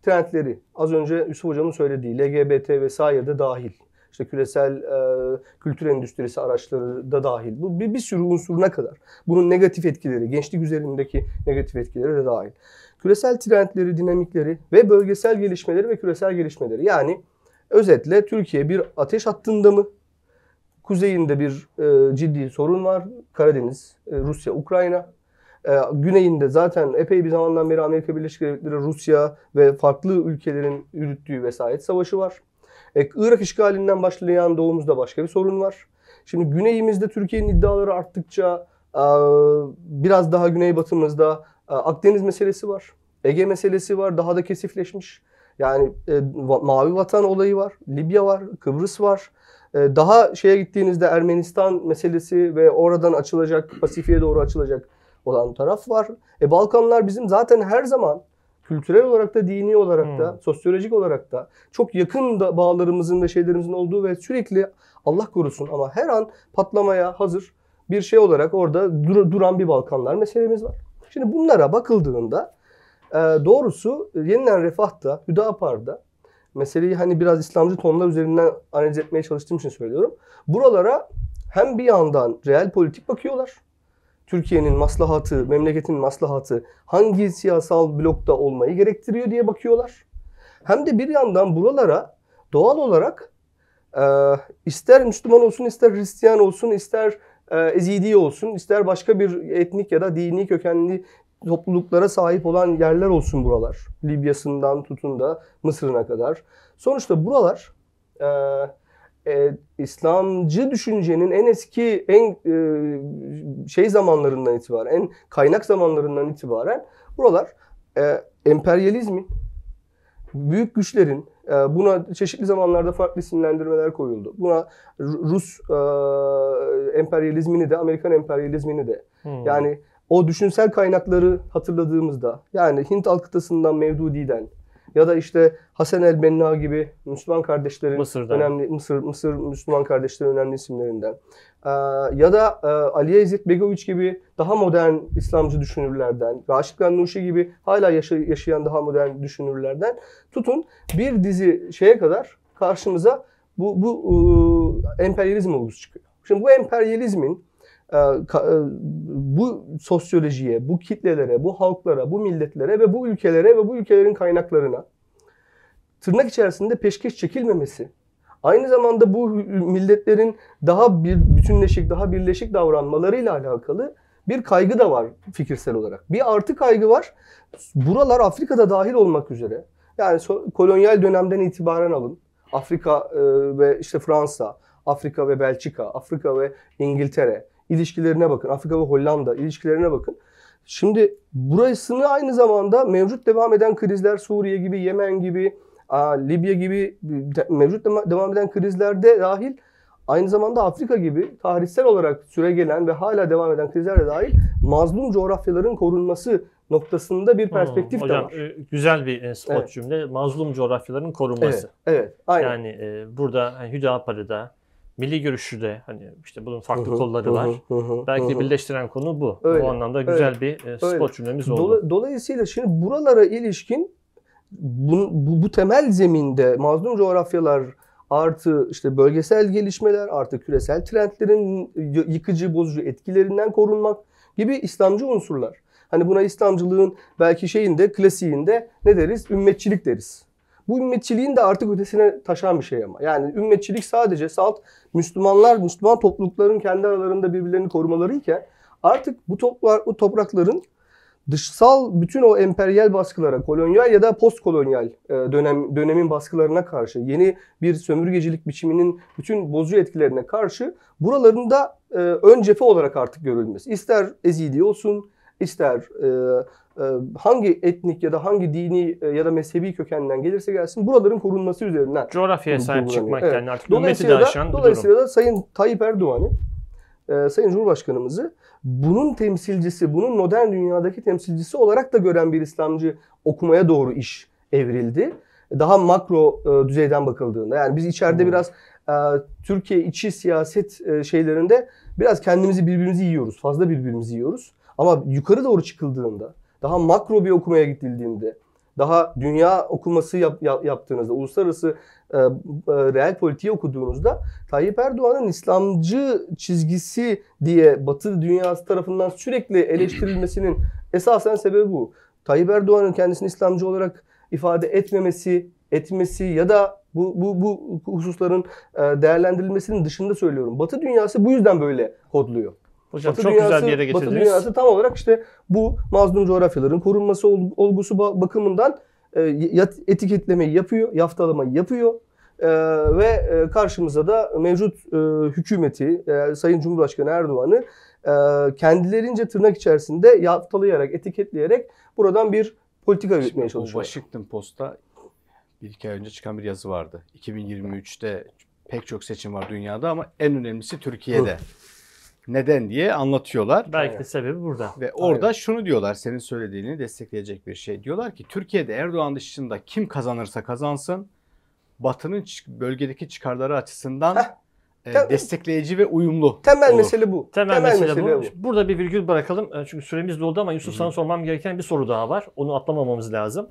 trendleri, az önce Yusuf Hocam'ın söylediği LGBT vesaire de dahil, işte küresel e, kültür endüstrisi araçları da dahil. Bu bir, bir sürü unsuruna kadar. Bunun negatif etkileri, gençlik üzerindeki negatif etkileri de dahil. Küresel trendleri, dinamikleri ve bölgesel gelişmeleri ve küresel gelişmeleri. Yani özetle Türkiye bir ateş hattında mı? Kuzeyinde bir e, ciddi sorun var. Karadeniz, e, Rusya, Ukrayna. E, güneyinde zaten epey bir zamandan beri Amerika Birleşik Devletleri, Rusya ve farklı ülkelerin yürüttüğü vesayet savaşı var. E, Irak işgalinden başlayan doğumuzda başka bir sorun var. Şimdi güneyimizde Türkiye'nin iddiaları arttıkça e, biraz daha güneybatımızda e, Akdeniz meselesi var. Ege meselesi var. Daha da kesifleşmiş. Yani e, Mavi Vatan olayı var. Libya var. Kıbrıs var. E, daha şeye gittiğinizde Ermenistan meselesi ve oradan açılacak, Pasifik'e doğru açılacak olan taraf var. E, Balkanlar bizim zaten her zaman kültürel olarak da, dini olarak da, Hmm. sosyolojik olarak da çok yakın da bağlarımızın ve şeylerimizin olduğu ve sürekli Allah korusun ama her an patlamaya hazır bir şey olarak orada dur- duran bir Balkanlar meselemiz var. Şimdi bunlara bakıldığında e, doğrusu yeniden Refah'ta, Hüdapar'da meseleyi hani biraz İslamcı tonlar üzerinden analiz etmeye çalıştığım için söylüyorum. Buralara hem bir yandan reel politik bakıyorlar. Türkiye'nin maslahatı, memleketin maslahatı hangi siyasal blokta olmayı gerektiriyor diye bakıyorlar. Hem de bir yandan buralara doğal olarak e, ister Müslüman olsun, ister Hristiyan olsun, ister e, Ezidi olsun, ister başka bir etnik ya da dini kökenli topluluklara sahip olan yerler olsun buralar. Libya'sından tutun da Mısır'ına kadar. Sonuçta buralar e, e, İslamcı düşüncenin en eski, en e, şey zamanlarından itibaren, en kaynak zamanlarından itibaren buralar e, emperyalizmin, büyük güçlerin, e, buna çeşitli zamanlarda farklı isimlendirmeler koyuldu. Buna Ru- Rus e, emperyalizmini de, Amerikan emperyalizmini de, Hmm. yani o düşünsel kaynakları hatırladığımızda yani Hint halk kıtasından Mevdudi'den ya da işte Hasan el-Benna gibi Müslüman kardeşlerin Mısır'dan. önemli Mısır Mısır Müslüman kardeşlerin önemli isimlerinden Ee, ya da e, Aliye İzzet Begoviç gibi daha modern İslamcı düşünürlerden, Raşid Gannuşi gibi hala yaşa- yaşayan daha modern düşünürlerden tutun bir dizi şeye kadar karşımıza bu bu e, emperyalizm olgusu çıkıyor. Şimdi bu emperyalizmin bu sosyolojiye, bu kitlelere, bu halklara, bu milletlere ve bu ülkelere ve bu ülkelerin kaynaklarına tırnak içerisinde peşkeş çekilmemesi, aynı zamanda bu milletlerin daha bir bütünleşik, daha birleşik davranmalarıyla alakalı bir kaygı da var fikirsel olarak. Bir artı kaygı var. Buralar Afrika'da dahil olmak üzere. Yani kolonyal dönemden itibaren alın. Afrika e, ve işte Fransa, Afrika ve Belçika, Afrika ve İngiltere ilişkilerine bakın. Afrika ve Hollanda ilişkilerine bakın. Şimdi burasını aynı zamanda mevcut devam eden krizler Suriye gibi, Yemen gibi, Libya gibi de- mevcut devam eden krizlerde dahil aynı zamanda Afrika gibi tarihsel olarak süre gelen ve hala devam eden krizler de dahil mazlum coğrafyaların korunması noktasında bir perspektif Hmm, de hocam, var. e, güzel bir e, spot Evet. cümle. Mazlum coğrafyaların korunması. Evet, evet, aynen. Yani e, burada hani Hüdapar'da, milli görüşü de hani işte bunun farklı kolları var. Belki de birleştiren konu bu. Öyle, Bu anlamda güzel bir e, spot öyle. cümlemiz oldu. Dola- dolayısıyla şimdi buralara ilişkin bu, bu, bu temel zeminde mazlum coğrafyalar artı işte bölgesel gelişmeler artı küresel trendlerin yıkıcı bozucu etkilerinden korunmak gibi İslamcı unsurlar. Hani buna İslamcılığın belki şeyinde klasiğinde ne deriz? Ümmetçilik deriz. Bu ümmetçiliğin de artık ötesine taşan bir şey ama. Yani ümmetçilik sadece salt Müslümanlar, Müslüman toplulukların kendi aralarında birbirlerini korumaları iken artık bu toplar, bu toprakların dışsal bütün o emperyal baskılara, kolonyal ya da postkolonyal e, dönem dönemin baskılarına karşı, yeni bir sömürgecilik biçiminin bütün bozucu etkilerine karşı buraların da e, ön cephe olarak artık görülmesi. İster Ezidi olsun, ister e, hangi etnik ya da hangi dini e, ya da mezhebi kökenden gelirse gelsin buraların korunması üzerinden. Coğrafyaya sahip çıkmak Evet. yani artık Dolayısıyla da, aşan bir durum. dolayısıyla da Sayın Tayyip Erdoğan'ı, e, Sayın Cumhurbaşkanımızı bunun temsilcisi, bunun modern dünyadaki temsilcisi olarak da gören bir İslamcı okumaya doğru iş evrildi. Daha makro e, düzeyden bakıldığında. Yani biz içeride Hmm. biraz e, Türkiye içi siyaset e, şeylerinde biraz kendimizi birbirimizi yiyoruz. Fazla birbirimizi yiyoruz. Ama yukarı doğru çıkıldığında, daha makro bir okumaya gidildiğinde, daha dünya okuması yap, yap- yaptığınızda, uluslararası e, e, reel politiği okuduğunuzda Tayyip Erdoğan'ın İslamcı çizgisi diye Batı dünyası tarafından sürekli eleştirilmesinin esasen sebebi bu. Tayyip Erdoğan'ın kendisini İslamcı olarak ifade etmemesi, etmesi ya da bu bu bu hususların e, değerlendirilmesinin dışında söylüyorum. Batı dünyası bu yüzden böyle kodluyor. Hocam Batı çok dünyası, güzel bir yere Batı getirdiniz. dünyası tam olarak işte bu mazlum coğrafyaların korunması ol- olgusu ba- bakımından e, etiketlemeyi yapıyor, yaftalamayı yapıyor. E, ve e, karşımıza da mevcut e, hükümeti, e, Sayın Cumhurbaşkanı Erdoğan'ı e, kendilerince tırnak içerisinde yaftalayarak, etiketleyerek buradan bir politika Şimdi yürütmeye çalışıyor. Washington Post'ta bir iki ay önce çıkan bir yazı vardı. 2023'te pek çok seçim var dünyada ama en önemlisi Türkiye'de. Neden diye anlatıyorlar. Belki Aynen. de sebebi burada. Ve orada Aynen. şunu diyorlar, senin söylediğini destekleyecek bir şey. Diyorlar ki Türkiye'de Erdoğan dışında kim kazanırsa kazansın, Batı'nın bölgedeki çıkarları açısından e, destekleyici ve uyumlu Temel olur. mesele bu. Temel, mesele, bu. Burada bir virgül bırakalım. E, Çünkü süremiz doldu ama Yusuf sana sormam gereken bir soru daha var. Onu atlamamamız lazım.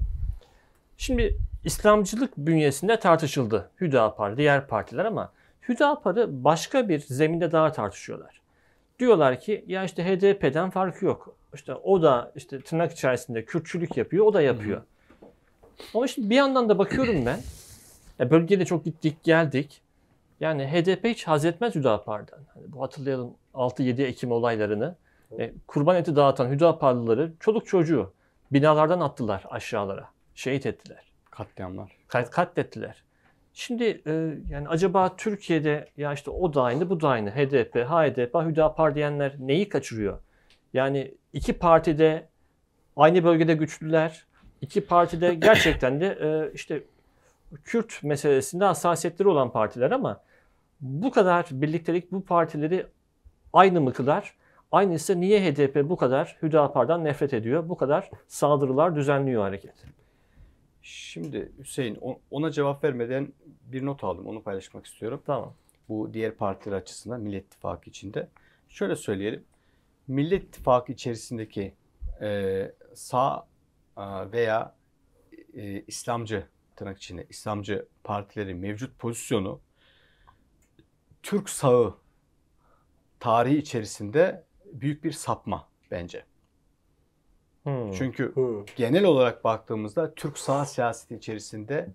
Şimdi İslamcılık bünyesinde tartışıldı. Hüdapar, diğer partiler ama Hüdapar'ı başka bir zeminde daha tartışıyorlar. Diyorlar ki ya işte HDP'den farkı yok. İşte o da işte tırnak içerisinde Kürtçülük yapıyor, o da yapıyor. Ama şimdi bir yandan da bakıyorum ben. Ya bölgede çok gittik, geldik. Yani HDP hiç haz etmez Hüdapar'dan. Hani bu hatırlayalım 6-7 Ekim olaylarını. E, kurban eti dağıtan Hüdaparlıları çoluk çocuğu binalardan attılar aşağılara. Şehit ettiler. katliamlar. Kat, katlettiler. Şimdi e, yani acaba Türkiye'de ya işte o da aynı bu da aynı HDP, HDP, Hüdapar diyenler neyi kaçırıyor? Yani iki partide aynı bölgede güçlüler. iki partide gerçekten de e, işte Kürt meselesinde hassasiyetleri olan partiler ama bu kadar birliktelik bu partileri aynı mı kılar? Aynısı niye HDP bu kadar Hüdapar'dan nefret ediyor? Bu kadar saldırılar düzenliyor hareket. Şimdi Hüseyin ona cevap vermeden bir not aldım. Onu paylaşmak istiyorum. Tamam. bu diğer partiler açısından Millet İttifakı içinde. Şöyle söyleyelim. Millet İttifakı içerisindeki e, sağ e, veya e, İslamcı tırnak içinde İslamcı partilerin mevcut pozisyonu Türk sağı tarihi içerisinde büyük bir sapma bence. Hmm. Çünkü Hı. genel olarak baktığımızda Türk sağ siyaseti içerisinde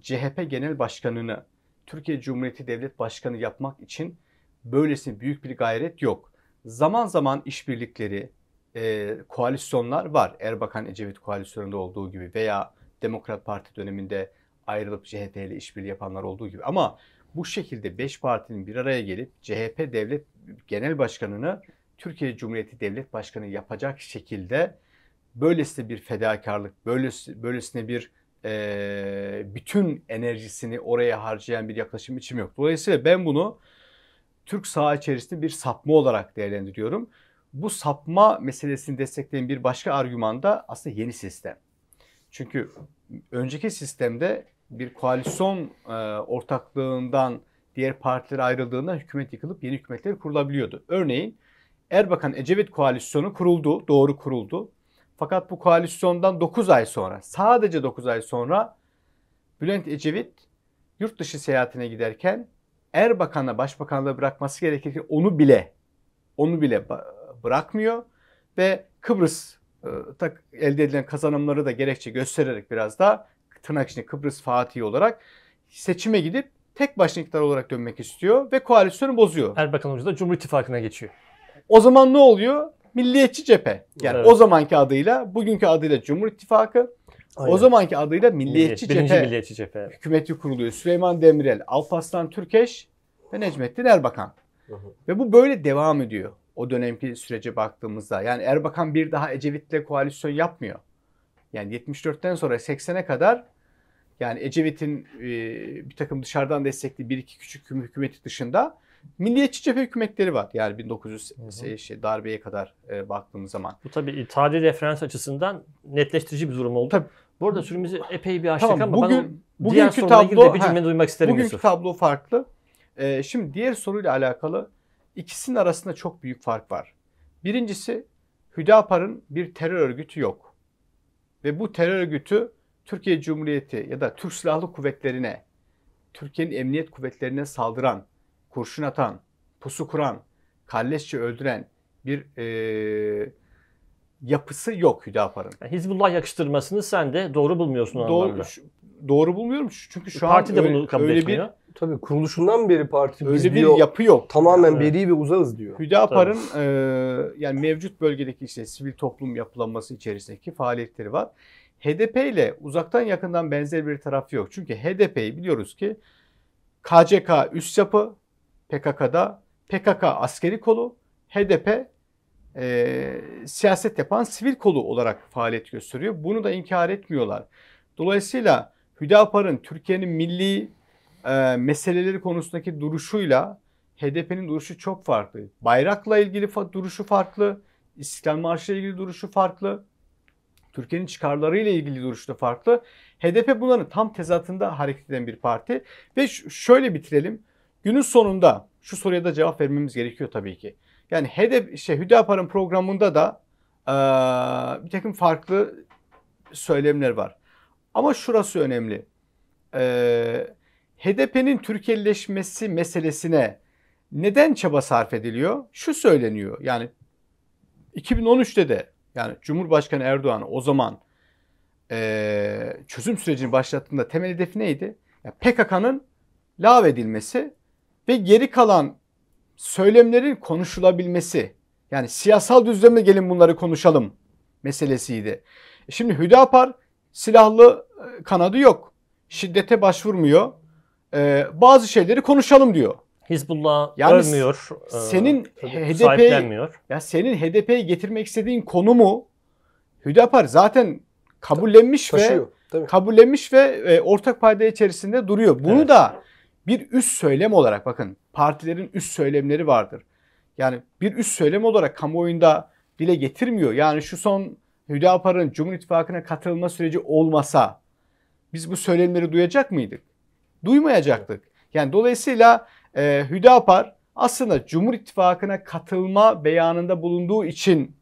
CHP Genel Başkanı'nı Türkiye Cumhuriyeti Devlet Başkanı yapmak için böylesi büyük bir gayret yok. Zaman zaman işbirlikleri, e, koalisyonlar var. Erbakan Ecevit koalisyonunda olduğu gibi veya Demokrat Parti döneminde ayrılıp CHP ile işbirliği yapanlar olduğu gibi. Ama bu şekilde 5 partinin bir araya gelip CHP Devlet Genel Başkanı'nı Türkiye Cumhuriyeti Devlet Başkanı yapacak şekilde böylesine bir fedakarlık, böylesine, böylesine bir eee, bütün enerjisini oraya harcayan bir yaklaşım içim yok. Dolayısıyla ben bunu Türk saha içerisinde bir sapma olarak değerlendiriyorum. Bu sapma meselesini destekleyen bir başka argüman da aslında yeni sistem. Çünkü önceki sistemde bir koalisyon eee, ortaklığından diğer partiler ayrıldığında hükümet yıkılıp yeni hükümetler kurulabiliyordu. Örneğin Erbakan Ecevit koalisyonu kuruldu, doğru kuruldu. Fakat bu koalisyondan 9 ay sonra, sadece 9 ay sonra Bülent Ecevit yurt dışı seyahatine giderken Erbakan'a başbakanlığı bırakması gerekirken onu bile onu bile bırakmıyor ve Kıbrıs e, elde edilen kazanımları da gerekçe göstererek biraz da tırnak içinde Kıbrıs Fatihi olarak seçime gidip tek başına iktidar olarak dönmek istiyor ve koalisyonu bozuyor. Erbakan Hoca da Cumhur İttifakı'na geçiyor. O zaman ne oluyor? Milliyetçi cephe. Yani Evet. o zamanki adıyla, bugünkü adıyla Cumhur İttifakı, Aynen. o zamanki adıyla Milliyetçi Birinci Cephe Milliyetçi Cephe. hükümeti kuruluyor. Süleyman Demirel, Alparslan Türkeş ve Necmettin Erbakan. Hı hı. Ve bu böyle devam ediyor o dönemki sürece baktığımızda. Yani Erbakan bir daha Ecevit'le koalisyon yapmıyor. Yani 74'ten sonra 80'e kadar yani Ecevit'in e, bir takım dışarıdan destekli bir iki küçük hüküm- hükümeti dışında milliyetçi cephe hükümetleri var. Yani 1900 Hı hı. şey, darbeye kadar e, baktığımız zaman. Bu tabii tarihi referans açısından netleştirici bir durum oldu. Tabii. Bu arada süremizi epey bir açtık Tamam, ama ben bugün- diğer bugünkü de tablo- bir cümle duymak isterim Bugünkü Yusuf. tablo farklı. Ee, şimdi diğer soruyla alakalı ikisinin arasında çok büyük fark var. Birincisi Hüdapar'ın bir terör örgütü yok. Ve bu terör örgütü Türkiye Cumhuriyeti ya da Türk Silahlı Kuvvetlerine, Türkiye'nin emniyet kuvvetlerine saldıran, kurşun atan, pusu kuran, kalleşçe öldüren bir eee, yapısı yok Hüdapar'ın. Yani Hizbullah yakıştırmasını sen de doğru bulmuyorsun o Doğru, anlamda. şu- doğru bulmuyorum çünkü şu Parti an de öyle, bunu kabul öyle etmiyor. Tabii kuruluşundan beri parti biz bir öyle bir diyor, yapı yok. tamamen Evet. beri ve uzağız diyor. Hüdapar'ın e, yani mevcut bölgedeki işte sivil toplum yapılanması içerisindeki faaliyetleri var. HDP ile uzaktan yakından benzer bir tarafı yok. Çünkü HDP'yi biliyoruz ki KCK üst yapı, PKK'da PKK askeri kolu, HDP e, siyaset yapan sivil kolu olarak faaliyet gösteriyor. Bunu da inkar etmiyorlar. Dolayısıyla Hüdapar'ın Türkiye'nin milli e, meseleleri konusundaki duruşuyla HDP'nin duruşu çok farklı. Bayrakla ilgili fa- duruşu farklı. İstiklal Marşı ile ilgili duruşu farklı. Türkiye'nin çıkarlarıyla ilgili duruşu da farklı. HDP bunların tam tezatında hareket eden bir parti. Ve şöyle bitirelim. Günün sonunda şu soruya da cevap vermemiz gerekiyor tabii ki. Yani HDP, işte Hüdapar'ın programında da eee, bir takım farklı söylemler var. Ama şurası önemli. Eee HDP'nin Türkiye'leşmesi meselesine neden çaba sarf ediliyor? Şu söyleniyor. Yani 2013'te de yani Cumhurbaşkanı Erdoğan o zaman eee, çözüm sürecini başlattığında temel hedefi neydi? Yani PKK'nın lağvedilmesi ve geri kalan söylemlerin konuşulabilmesi. Yani siyasal düzlemde gelin bunları konuşalım meselesiydi. E Şimdi Hüdapar silahlı e, kanadı yok. Şiddete başvurmuyor. Ee, bazı şeyleri konuşalım diyor. Hizbullah Yani övmüyor. e, Senin. HDP'yi ya senin HDP'yi getirmek istediğin konumu Hüdapar zaten kabullenmiş ve Taşıyor. Tabii. kabullenmiş ve e, ortak payda içerisinde duruyor. Bunu Evet. da bir üst söylem olarak bakın partilerin üst söylemleri vardır. Yani bir üst söylem olarak kamuoyunda dile getirmiyor. Yani şu son Hüdapar'ın Cumhur İttifakı'na katılma süreci olmasa biz bu söylemleri duyacak mıydık? Duymayacaktık. Yani dolayısıyla e, Hüdapar aslında Cumhur İttifakı'na katılma beyanında bulunduğu için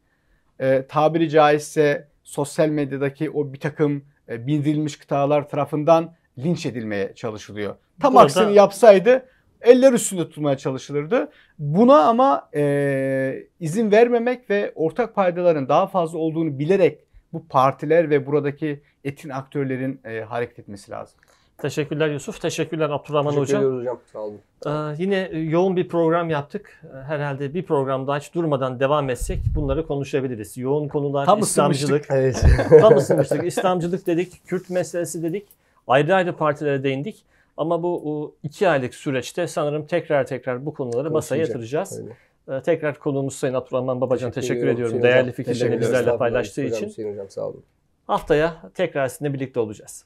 e, tabiri caizse sosyal medyadaki o bir takım e, bildirilmiş kıtalar tarafından linç edilmeye çalışılıyor. Tam Burada- aksini yapsaydı eller üstünde tutmaya çalışılırdı. Buna ama e, izin vermemek ve ortak paydaların daha fazla olduğunu bilerek bu partiler ve buradaki etin aktörlerin e, hareket etmesi lazım. Teşekkürler Yusuf. Teşekkürler Abdurrahman Teşekkür Hocam. hocam. Sağ olun. Ee, yine yoğun bir program yaptık. Ee, Herhalde bir programda hiç durmadan devam etsek bunları konuşabiliriz. Yoğun konular, Tam İslamcılık. Evet. Tam ısınmıştık. İslamcılık dedik, Kürt meselesi dedik. Ayrı ayrı partilere değindik. Ama bu iki aylık süreçte sanırım tekrar tekrar bu konuları masaya yatıracağız. Öyle. Ee, Tekrar konuğumuz Sayın Abdurrahman Babacan teşekkür, ediyorum ediyorum. Hüseyin Değerli hocam. fikirlerini bizlerle paylaştığı Hocam, için. Hocam sağ olun. Haftaya tekrar sizinle birlikte olacağız.